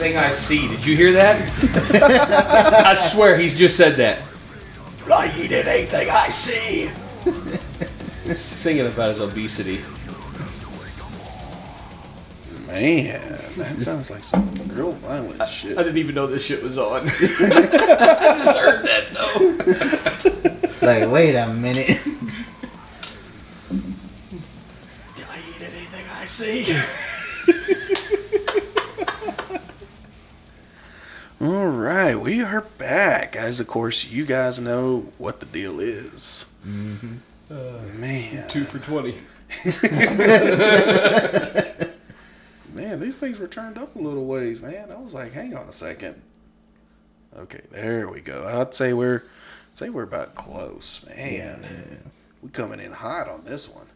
eat anything I see. Did you hear that? I swear he's just said that. I eat anything I see. Singing about his obesity. Man, that sounds like some real violent shit. I didn't even know this shit was on. I just heard that though. Like, wait a minute. I eat anything I see. All right, we are back. As of course, you guys know what the deal is. Mm-hmm. Uh, man, Two for twenty. man, these things were turned up a little ways, man. I was like, hang on a second. Okay, there we go. I'd say we're, I'd say we're about close, man. We coming in hot on this one.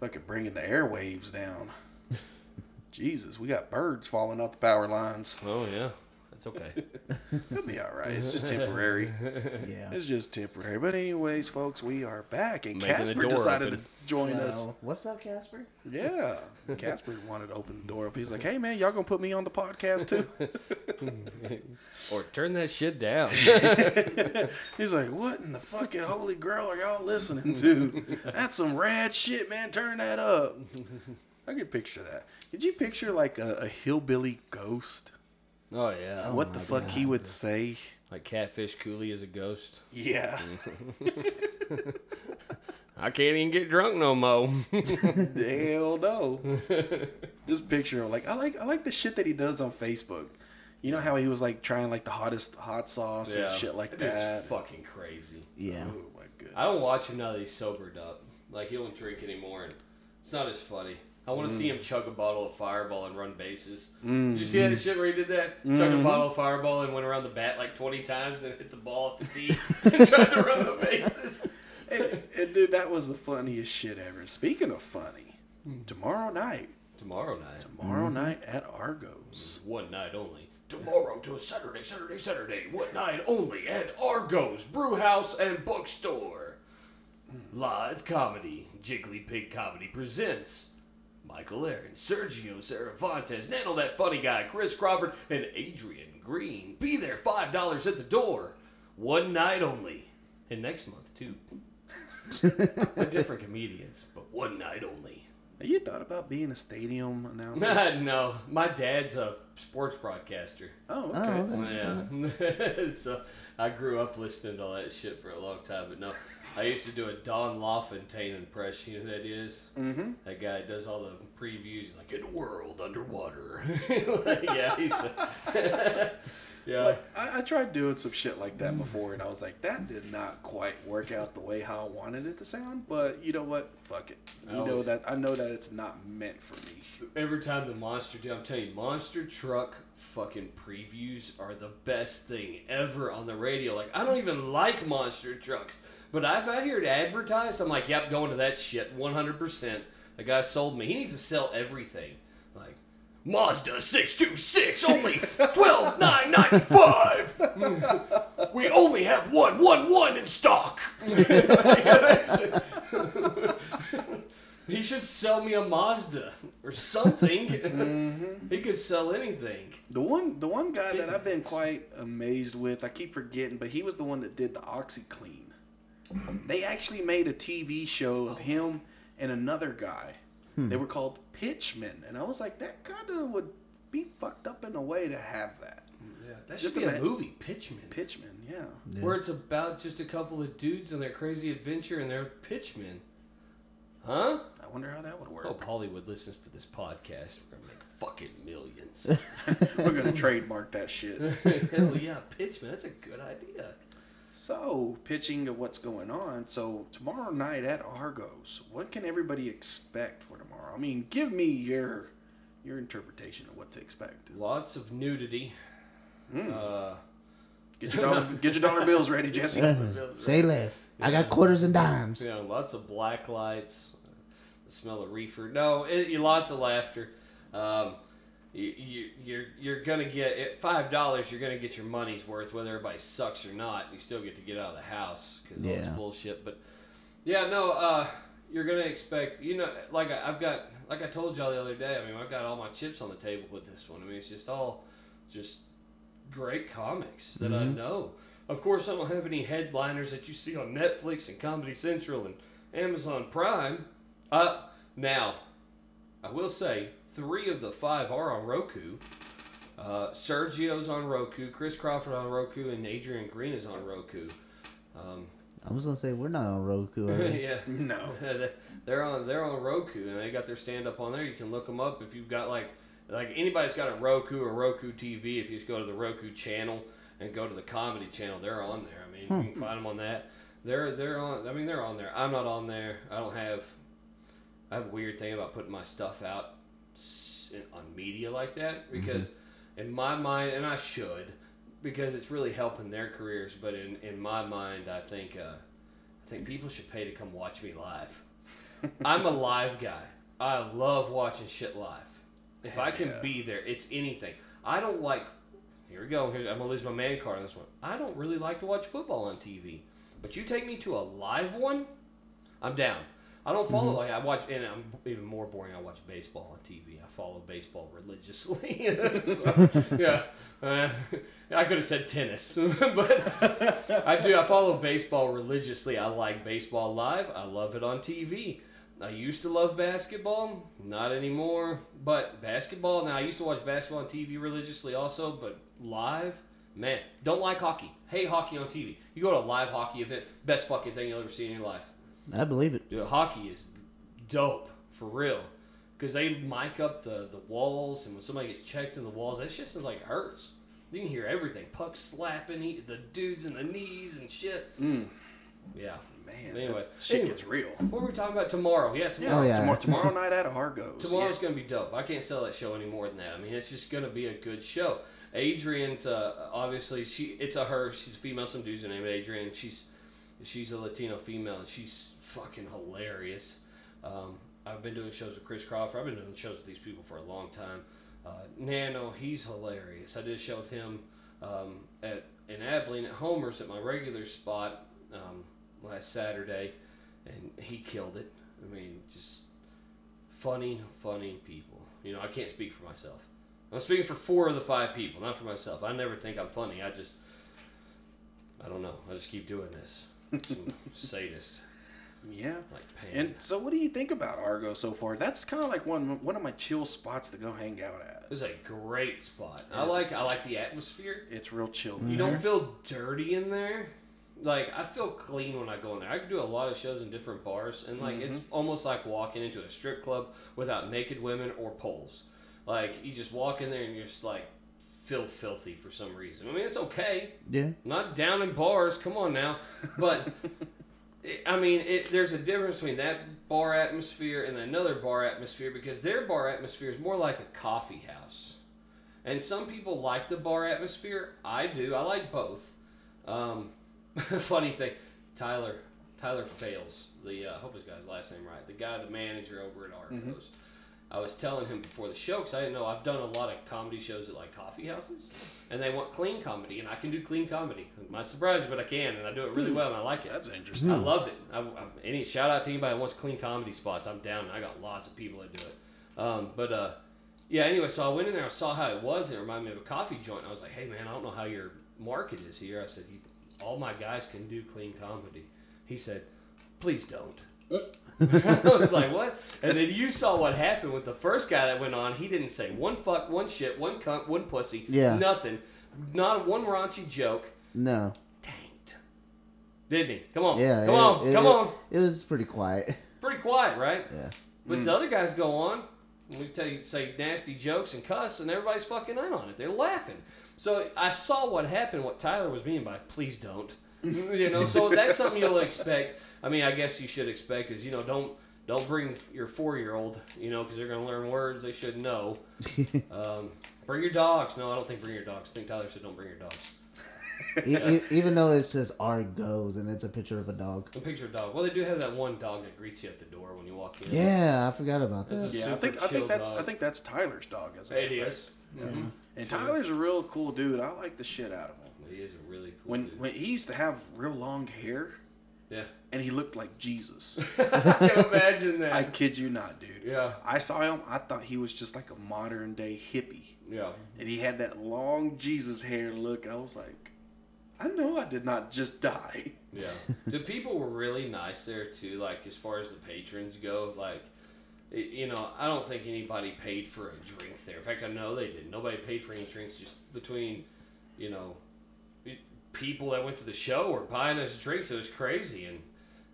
Fucking bringing the airwaves down. Jesus, we got birds falling off the power lines. Oh yeah, that's okay. It'll be all right. It's just temporary. Yeah. It's just temporary. But anyways, folks, we are back, and Making Casper decided open. to join us. What's up, Casper? Yeah, Casper wanted to open the door up. He's like, "Hey, man, y'all gonna put me on the podcast too?" or turn that shit down. He's like, "What in the fucking holy grail are y'all listening to? That's some rad shit, man. Turn that up." I could picture that. Did you picture like a, a hillbilly ghost? Oh yeah, oh what the my fuck he would say? like Catfish Cooley is a ghost. Yeah, I can't even get drunk no more. hell no. Just picture him. Like I like I like the shit that he does on Facebook. You know how he was like trying like the hottest hot sauce and shit like That dude's that. fucking crazy. Yeah. Oh my goodness. I don't watch him now that he's sobered up. Like he don't drink anymore, and it's not as funny. I want to see mm. him chug a bottle of Fireball and run bases. Mm. Did you see that mm. shit where he did that? Chug a bottle of Fireball and went around the bat like twenty times and hit the ball off the tee and tried to run the bases. and, and dude, that was the funniest shit ever. Speaking of funny, hmm. tomorrow night, Tomorrow night, tomorrow hmm. night at Argos. one night only. Tomorrow to a Saturday, Saturday, Saturday. One night only at Argos Brewhouse and Bookstore. Hmm. Live comedy. Jiggly Pig Comedy presents Michael Aaron, Sergio Cervantes, Nano That Funny Guy, Chris Crawford, and Adrian Green. Be there, $5 at the door. One night only. And next month, too. Different comedians, but one night only. Have you thought about being a stadium announcer? no, my dad's a sports broadcaster. oh, Oh, okay. okay. Yeah. so I grew up listening to all that shit for a long time, but no, I used to do a Don LaFontaine impression. You know who that is? Mm-hmm. That guy does all the previews. He's like, in a world underwater. Like, yeah, he's. Yeah. Like, I, I tried doing some shit like that before, and I was like, that did not quite work out the way how I wanted it to sound. But you know what? Fuck it. You I know that I know that it's not meant for me. Every time the monster, I'm telling you, monster truck fucking previews are the best thing ever on the radio. Like, I don't even like monster trucks, but if I hear it advertised, I'm like, yep, going to that shit 100%. The guy sold me. He needs to sell everything. Mazda 626, only 12995 We only have one, one, one in stock. He should sell me a Mazda or something. Mm-hmm. he could sell anything. The one, the one guy that I've been quite amazed with, I keep forgetting, but he was the one that did the OxiClean. They actually made a TV show of him and another guy. Hmm. They were called Pitchmen, and I was like, that kind of would be fucked up in a way to have that. Yeah, that Just should be a ima- movie, Pitchman, Pitchmen, yeah. where it's about just a couple of dudes and their crazy adventure and they're pitchmen. Huh? I wonder how that would work. Hope Hollywood listens to this podcast. We're gonna make fucking millions. We're gonna trademark that shit. Hell yeah, pitchman. That's a good idea. So, pitching of what's going on. So, tomorrow night at Argos, what can everybody expect for tomorrow? I mean, give me your your interpretation of what to expect. Lots of nudity. Mm. Uh, Get your dollar, get your dollar bills ready, Jesse. Say less. I got quarters and dimes. You know, lots of black lights, the smell of reefer. No, it, lots of laughter. Um, you, you, you're you're gonna get at five dollars. You're gonna get your money's worth, whether everybody sucks or not. You still get to get out of the house because it's bullshit. But yeah, no, uh, you're gonna expect. You know, like I, I've got, like I told y'all the other day. I mean, I've got all my chips on the table with this one. I mean, it's just all just great comics that I know. Of course, I don't have any headliners that you see on Netflix and Comedy Central and Amazon Prime. Uh, now, I will say three of the five are on Roku. Uh, Sergio's on Roku, Chris Crawford on Roku, and Adrian Green is on Roku. Um, I was gonna say we're not on Roku. Are we? yeah, No. they're on they're on Roku and they got their stand up on there. You can look them up if you've got like like anybody's got a Roku or Roku TV. If you just go to the Roku channel and go to the comedy channel, they're on there. I mean, you can hmm. find them on that. They're they're on. I mean, they're on there. I'm not on there. I don't have. I have a weird thing about putting my stuff out on media like that mm-hmm. because in my mind, and I should because it's really helping their careers. But in in my mind, I think. Uh, I think people should pay to come watch me live. I'm a live guy. I love watching shit live. If I can Yeah. be there, it's anything. I don't like. Here we go. Here's, I'm gonna lose my man card on this one. I don't really like to watch football on TV, but you take me to a live one, I'm down. I don't follow like I watch, and I'm even more boring. I watch baseball on TV. I follow baseball religiously. So, yeah, uh, I could have said tennis, but I do. I follow baseball religiously. I like baseball live. I love it on TV. I used to love basketball, not anymore. But basketball now, I used to watch basketball on TV religiously also, but live, man, don't like hockey. Hate hockey on TV. You go to a live hockey event, best fucking thing you'll ever see in your life. I believe it. Dude, hockey is dope for real. Because they mic up the, the walls, and when somebody gets checked in the walls, that shit sounds like it hurts. You can hear everything pucks slapping, the dudes in the knees and shit. Mm, Yeah. man, Anyway. shit Anyway. gets real. What were we talking about tomorrow? Yeah, tomorrow. Oh, yeah. Tomorrow, tomorrow night at Argos. Tomorrow's gonna be dope. I can't sell that show any more than that. I mean, it's just gonna be a good show. Adrian's uh, obviously she. It's a her. She's a female. Some dude's are named Adrian. She's she's a Latino female, and she's fucking hilarious. Um, I've been doing shows with Chris Crawford. I've been doing shows with these people for a long time. Uh, Nano, he's hilarious. I did a show with him um, at in Abilene at Homer's at my regular spot um, last Saturday, and he killed it. I mean, just funny, funny people. You know, I can't speak for myself. I'm speaking for four of the five people, not for myself. I never think I'm funny. I just, I don't know. I just keep doing this. Some sadist, Yeah. like Pan. And so, what do you think about Argos so far? That's kind of like one one of my chill spots to go hang out at. It's a great spot. I Yes. like, I like the atmosphere. It's real chill. You don't mm-hmm. feel dirty in there. Like I feel clean when I go in there. I can do a lot of shows in different bars, and like it's mm-hmm. almost like walking into a strip club without naked women or poles. Like you just walk in there and you're just like feel filthy for some reason. I mean it's okay. Yeah. Not down in bars. Come on now, but. I mean, it, there's a difference between that bar atmosphere and another bar atmosphere because their bar atmosphere is more like a coffee house. And some people like the bar atmosphere. I do. I like both. Um, funny thing, Tyler Tyler fails. The uh, I hope his guy's last name right. The guy, the manager over at Argos. I was telling him before the show because I didn't know I've done a lot of comedy shows at like coffee houses, and they want clean comedy, and I can do clean comedy. It might surprise you, but I can, and I do it really well, and I like it. That's interesting. I love it. I, I, any shout out to anybody that wants clean comedy spots. I'm down. I got lots of people that do it. Um, but uh, yeah. Anyway, so I went in there. I saw how it was. And it reminded me of a coffee joint. I was like, hey man, I don't know how your market is here. I said, all my guys can do clean comedy. He said, please don't. I was like, what? And then you saw what happened with the first guy that went on. He didn't say one fuck, one shit, one cunt, one pussy. Yeah. Nothing. Not one raunchy joke. No. Tanked. Didn't he? Come on. Yeah. Come it- on. it- come it- on. It was pretty quiet. Pretty quiet, right? Yeah. But the mm. other guys go on. We tell you say nasty jokes and cuss, and everybody's fucking in on it. They're laughing. So I saw what happened. What Tyler was meaning by "please don't," you know. So that's something you'll expect. I mean, I guess you should expect is you know don't don't bring your four year old, you know, because they're gonna learn words they should know. um, bring your dogs. No, I don't think bring your dogs. I think Tyler said don't bring your dogs. Even though it says "Argos" and it's a picture of a dog. A picture of a dog. Well, they do have that one dog that greets you at the door when you walk in. Yeah, I forgot about That's that. Yeah, I think I think that's dog. I think that's Tyler's dog. As a matter It of fact. is. Mhm. And Tyler's a real cool dude. I like the shit out of him. He is a really cool When dude. when he used to have real long hair yeah. and he looked like Jesus. I can imagine that. I kid you not, dude. yeah. I saw him. I thought he was just like a modern day hippie, Yeah. and he had that long Jesus hair look. I was like, I know I did not just die. Yeah. the people were really nice there too. Like as far as the patrons go, like you know, I don't think anybody paid for a drink there. In fact, I know they didn't. Nobody paid for any drinks. Just between, you know, people that went to the show were buying us drinks. It was crazy and.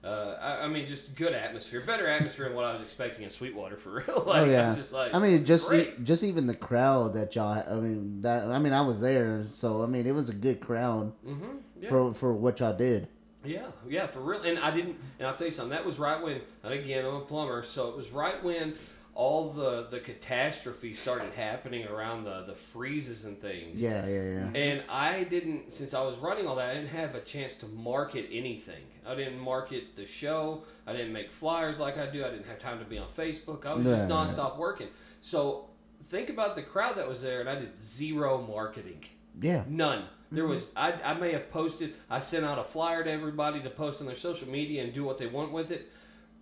Uh, I, I mean, just good atmosphere, better atmosphere than what I was expecting in Sweetwater for real. like, oh yeah. Like, I mean, just e- just even the crowd that y'all. I mean that. I mean, I was there, so I mean, it was a good crowd mm-hmm, yeah. for for what y'all did. Yeah, yeah, for real. And I didn't. And I'll tell you something. That was right when. And again, I'm a plumber, so it was right when all the the catastrophe started happening around the the freezes and things. Yeah, yeah, yeah. And I didn't, since I was running all that, I didn't have a chance to market anything. I didn't market the show. I didn't make flyers like I do. I didn't have time to be on Facebook. I was just Right. nonstop working. So think about the crowd that was there, and I did zero marketing. Yeah. None. There mm-hmm. was I, I may have posted I sent out a flyer to everybody to post on their social media and do what they want with it,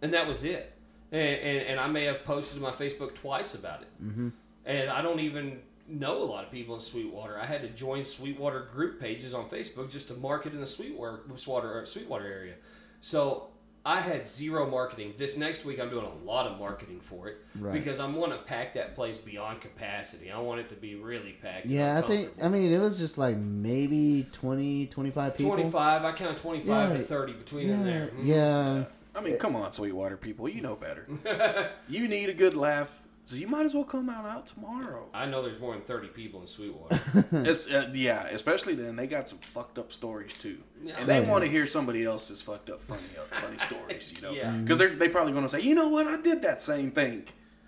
and that was it. And and, and I may have posted to my Facebook twice about it. Mm-hmm. And I don't even know a lot of people in Sweetwater. I had to join Sweetwater group pages on Facebook just to market in the Sweetwater Sweetwater, Sweetwater area. So I had zero marketing. This next week, I'm doing a lot of marketing for it Right. because I want to pack that place beyond capacity. I want it to be really packed. Yeah, I think. I mean it was just like maybe 20, 25 people. 25. I count 25 to 30 between Yeah, in there. Mhm. yeah. I mean, come on, Sweetwater people, you know better. you need a good laugh, so you might as well come out out tomorrow. I know there's more than 30 people in Sweetwater. It's, uh, yeah, especially then they got some fucked up stories too, Yeah. and they want to hear somebody else's fucked up funny uh, funny stories, you know, Yeah. because they're they probably going to say, you know what, I did that same thing.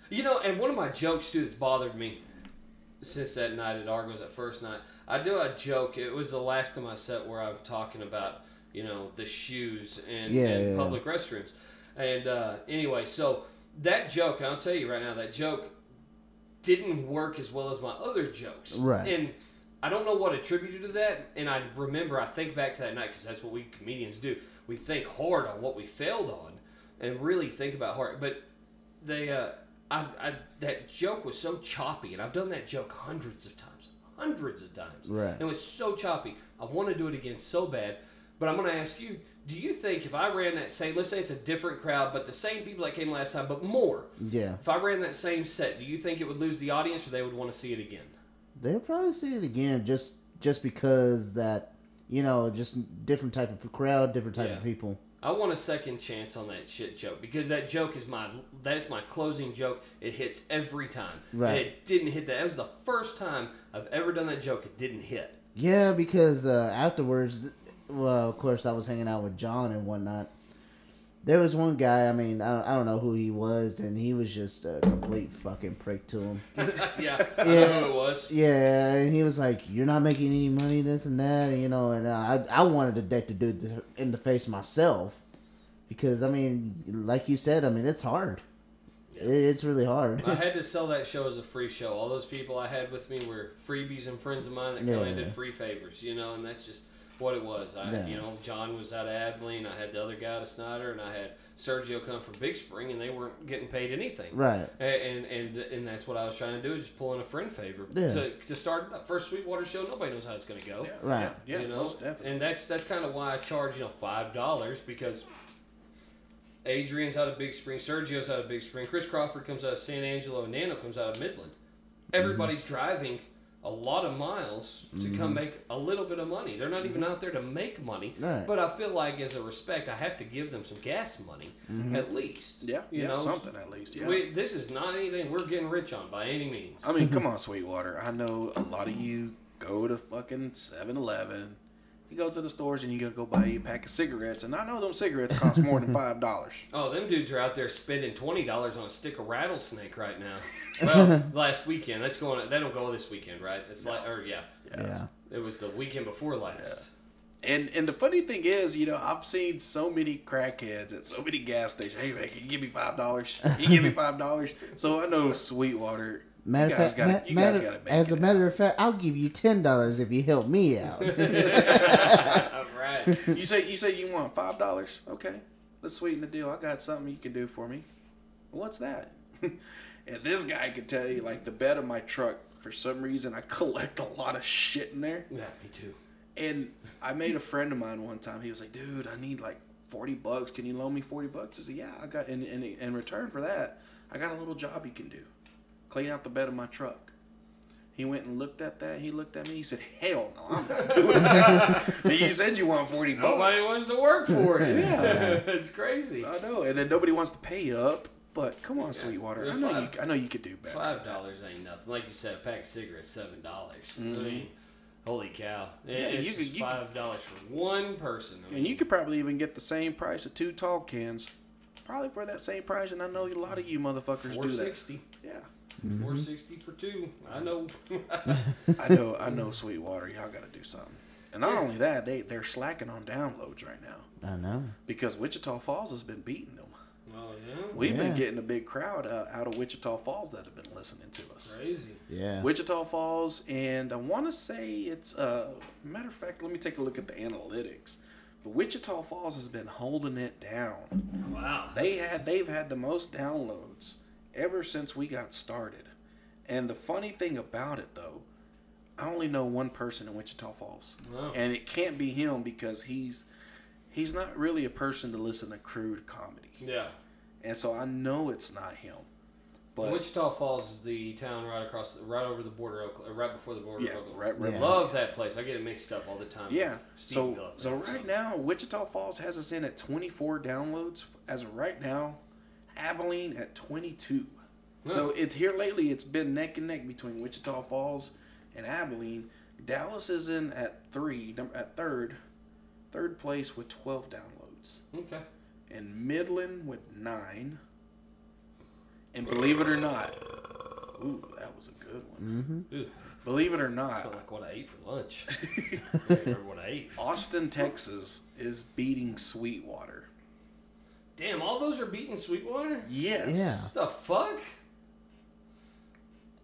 you know, and one of my jokes too that's bothered me since that night at Argos, that first night, I do a joke. It was the last of my set where I'm talking about, you know, the shoes and, Yeah, and yeah. public restrooms. And uh, anyway, so that joke, I'll tell you right now, that joke didn't work as well as my other jokes. Right. And I don't know what attributed to that. And I remember, I think back to that night because that's what we comedians do. We think hard on what we failed on and really think about hard. But they, uh, I, I, that joke was so choppy, and I've done that joke hundreds of times, hundreds of times. Right. And it was so choppy. I want to do it again so bad. But I'm going to ask you: Do you think if I ran that same, let's say it's a different crowd, but the same people that came last time, but more, Yeah. if I ran that same set, do you think it would lose the audience, or they would want to see it again? They'll probably see it again just just because that you know just different type of crowd, different type Yeah. of people. I want a second chance on that shit joke because that joke is my that's my closing joke. It hits every time. Right. And it didn't hit that. That was the first time I've ever done that joke. It didn't hit. Yeah, because uh, afterwards, well, of course, I was hanging out with John and whatnot. There was one guy. I mean, I don't, I don't know who he was, and he was just a complete fucking prick to him. yeah. I know Yeah. who it was. Yeah, and he was like, "You're not making any money, this and that," and, you know. And I, I wanted to deck the dude in the face myself, because I mean, like you said, I mean, it's hard. It, it's really hard. I had to sell that show as a free show. All those people I had with me were freebies and friends of mine that come in and did free favors, you know, and that's just what it was. I, Yeah. you know, John was out of Abilene. I had the other guy to Snyder, and I had Sergio come from Big Spring, and they weren't getting paid anything. right. And, and and that's what I was trying to do is just pull in a friend favor Yeah. to, to start that first Sweetwater show. Nobody knows how it's going to go. Right. Yeah, you know, most definitely. and that's that's kind of why I charge you know five dollars because Adrian's out of Big Spring, Sergio's out of Big Spring, Chris Crawford comes out of San Angelo, and Nano comes out of Midland. Mm-hmm. Everybody's driving a lot of miles to come mm-hmm. make a little bit of money. They're not even mm-hmm. out there to make money. Right. But I feel like as a respect, I have to give them some gas money mm-hmm. at least. Yeah, you yeah, know, something at least. Yeah. we, this is not anything we're getting rich on by any means. I mean, come on, Sweetwater. I know a lot of you go to fucking 7-Eleven. You go to the stores and you gotta go buy you a pack of cigarettes, and I know those cigarettes cost more than five dollars. Oh, them dudes are out there spending twenty dollars on a stick of rattlesnake right now. Well, last weekend. That's going. That don't go this weekend, right? It's like, or yeah, Yeah. it was the weekend before last. And and the funny thing is, you know, I've seen so many crackheads at so many gas stations. Hey man, can you give me five dollars? You give me five dollars. So I know Sweetwater. Matter you of fact, gotta, ma- matter- as a it matter of fact, I'll give you ten dollars if you help me out. All right. You say you say you want five dollars? Okay, let's sweeten the deal. I got something you can do for me. What's that? and this guy could tell you like the bed of my truck. For some reason, I collect a lot of shit in there. Yeah, me too. And I made a friend of mine one time. He was like, "Dude, I need like forty bucks. Can you loan me forty bucks?" I said, "Yeah, I got." And, and in return for that, I got a little job you can do, clean out the bed of my truck. He went and looked at that. He looked at me. He said, "Hell no, I'm not doing that." You said you want forty bucks. Nobody wants to work for it. Yeah. it's crazy. I know, and then nobody wants to pay you up. But come on, Sweetwater. I know you. I know you could do better. Five dollars ain't nothing. Like you said, a pack of cigarettes seven dollars. I Mhm. mean, holy cow! Yeah, it's you could- you five dollars for one person. I And you could probably even get the same price of two tall cans, probably for that same price. And I know a lot of you motherfuckers do that. sixty. Yeah. Four sixty for two. I know. I know, I know, Sweetwater. Y'all got to do something. And not Yeah. only that, they they're slacking on downloads right now I know. because Wichita Falls has been beating them. oh yeah. We've been getting a big crowd uh, out of Wichita Falls that have been listening to us. Crazy. Yeah. Wichita Falls, and I want to say it's uh, matter of fact. Let me take a look at the analytics. But Wichita Falls has been holding it down. Wow. They had they've had the most downloads ever since we got started. And the funny thing about it though, I only know one person in Wichita Falls. Wow. And it can't be him because he's he's not really a person to listen to crude comedy. Yeah. And so I know it's not him. But Wichita Falls is the town right across, right over the border, right before the border. yeah, of right, right. Yeah. Love that place. I get it mixed up all the time. Yeah. So so right now Wichita Falls has us in at 24 downloads as of right now. Abilene at 22. So it's here lately it's been neck and neck between Wichita Falls and Abilene. Dallas is in at 3, at third, third place with 12 downloads. Okay. And Midland with 9. And believe it or not, ooh, that was a good one. Mm-hmm. Believe it or I not, felt like what I ate for lunch. I remember what I ate. Austin, Texas is beating Sweetwater. Damn, all those are beating Sweetwater. Yes. Yeah. The fuck?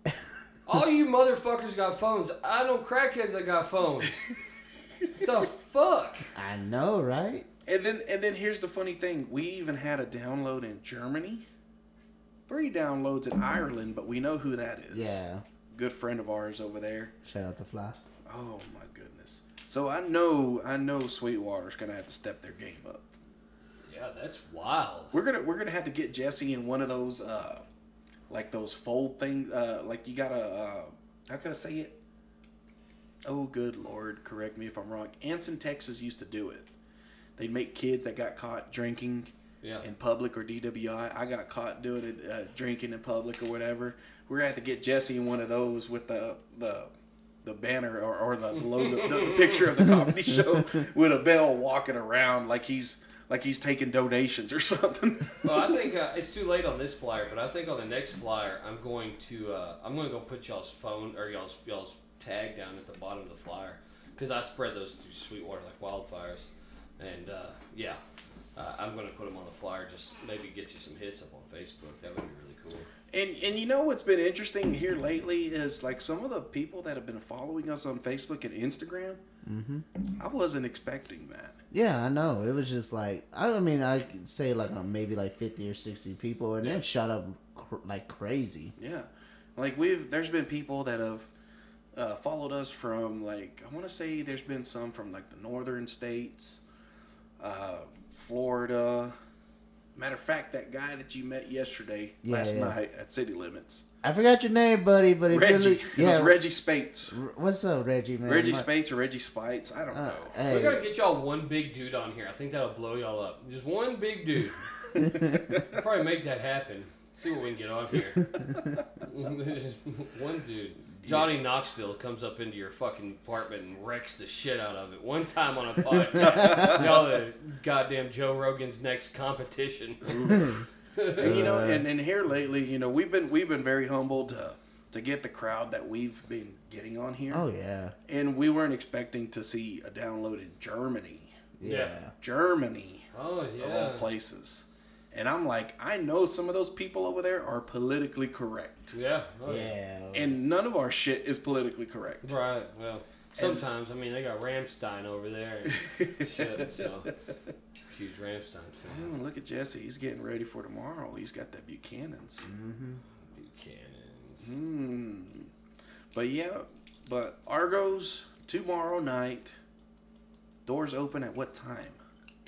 All you motherfuckers got phones. I know crackheads that got phones. the fuck? I know, right? And then and then here's the funny thing. We even had a download in Germany. Three downloads in Ireland, but we know who that is. Yeah. Good friend of ours over there. Shout out to Fly. Oh my goodness. So I know I know Sweetwater's gonna have to step their game up. Yeah, that's wild. We're gonna we're gonna have to get Jesse in one of those uh like those fold things uh like you gotta uh how can I say it? Oh good lord, correct me if I'm wrong. Anson, Texas used to do it. They'd make kids that got caught drinking Yeah. in public or DWI. I got caught doing it, uh, drinking in public or whatever. We're gonna have to get Jesse in one of those with the the the banner or, or the logo, the, the picture of the comedy show with a bell walking around like he's like he's taking donations or something. Well, I think uh, it's too late on this flyer, but I think on the next flyer, I'm going to uh, I'm going to go put y'all's phone or y'all's y'all's tag down at the bottom of the flyer because I spread those through Sweetwater like wildfires, and uh, yeah, uh, I'm going to put them on the flyer. Just maybe get you some hits up on Facebook. That would be really cool. And and you know what's been interesting here lately is like some of the people that have been following us on Facebook and Instagram. Mm-hmm. I wasn't expecting that. Yeah, I know. It was just like I mean I could say like uh, maybe like fifty or sixty people, and then shot up cr- like crazy. Yeah, like we've there's been people that have uh, followed us from like I want to say there's been some from like the northern states, uh, Florida. Matter of fact, that guy that you met yesterday Yeah, last yeah. night at City Limits, I forgot your name, buddy, but it Reggie. really It was Reggie Spates. R- What's up, Reggie man? Reggie My- Spates or Reggie Spites, I don't Uh, know. hey, We gotta get y'all one big dude on here. I think that'll blow y'all up. Just one big dude. Probably make that happen. See what we can get on here. One dude. Johnny Knoxville comes up into your fucking apartment and wrecks the shit out of it. One time on a podcast. y'all the goddamn Joe Rogan's next competition. and you know, and, and here lately, you know, we've been we've been very humbled to to get the crowd that we've been getting on here. Oh yeah. And we weren't expecting to see a download in Germany. Yeah. Yeah. Germany, Oh of all yeah. places. And I'm like, I know some of those people over there are politically correct. Yeah. Oh, yeah. And none of our shit is politically correct. Right. Well, sometimes, and, I mean, they got Ramstein over there and shit, so. Huge Ramstein fan. Oh, look at Jesse. He's getting ready for tomorrow. He's got that Buchanan's. Mm-hmm. Buchanan's. Hmm, but yeah, but Argos tomorrow night. Doors open at what time?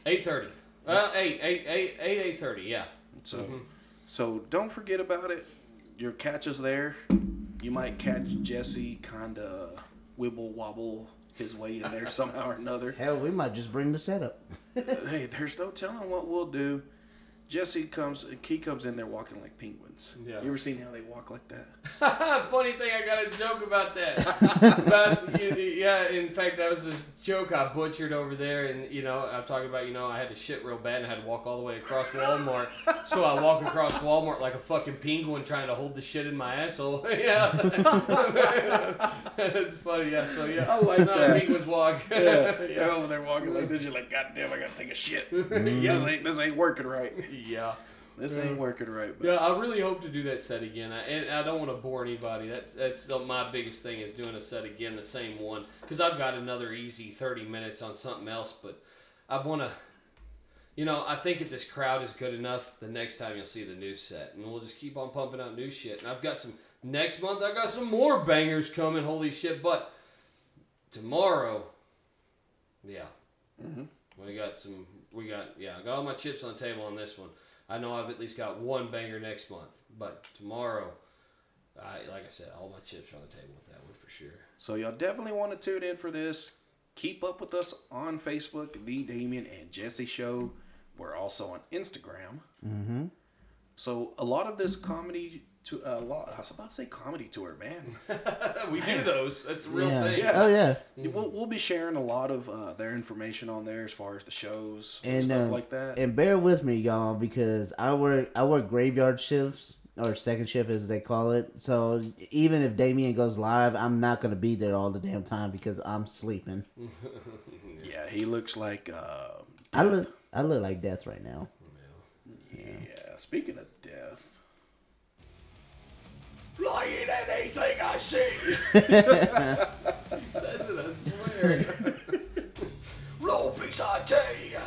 8.30. Well, eight, eight, eight, eight, eight thirty. Yeah. So, mm-hmm. so don't forget about it. Your catch us there. You might catch Jesse kind of wibble wobble his way in there somehow or another. Hell, we might just bring the setup. hey, there's no telling what we'll do. Jesse comes. He comes in there walking like penguin. Yeah. You ever seen how they walk like that? Funny thing, I got a joke about that. but y- y- yeah, in fact, that was this joke I butchered over there, and you know, I'm talking about, you know, I had to shit real bad and I had to walk all the way across Walmart. so I walk across Walmart like a fucking penguin trying to hold the shit in my asshole. yeah, it's funny. Yeah, so yeah, I like not that. a penguin's walk. Yeah. yeah. They're over there walking like this. You're like, God damn, I gotta take a shit. yeah. This ain't this ain't working right. yeah. This ain't working right. But Yeah, I really hope to do that set again, I, and I don't want to bore anybody. That's that's my biggest thing is doing a set again, the same one, because I've got another easy thirty minutes on something else. But I want to, you know, I think if this crowd is good enough, the next time you'll see the new set, and we'll just keep on pumping out new shit. And I've got some next month. I got some more bangers coming. Holy shit! But tomorrow, yeah, mm-hmm. we got some. We got yeah. I got all my chips on the table on this one. I know I've at least got one banger next month, but tomorrow, I like I said, all my chips are on the table with that one for sure. So y'all definitely want to tune in for this. Keep up with us on Facebook, The Damien and Jesse Show. We're also on Instagram. Mm-hmm. So a lot of this comedy to a lot. I was about to say comedy tour, man. we do those. That's a real yeah. thing. Yeah. Oh yeah. We'll, we'll be sharing a lot of uh, their information on there as far as the shows and, And stuff uh, like that. And bear with me, y'all, because I work I work graveyard shifts or second shift as they call it. So even if Damien goes live, I'm not gonna be there all the damn time because I'm sleeping. yeah, he looks like. Uh, I look I look like death right now. yeah. Speaking of anything I see. he says it, I swear. Roll piece I tell ya.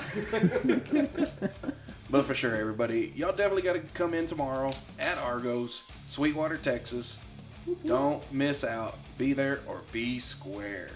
But for sure, everybody, y'all definitely got to come in tomorrow at Argos, Sweetwater, Texas. Don't miss out. Be there or be square.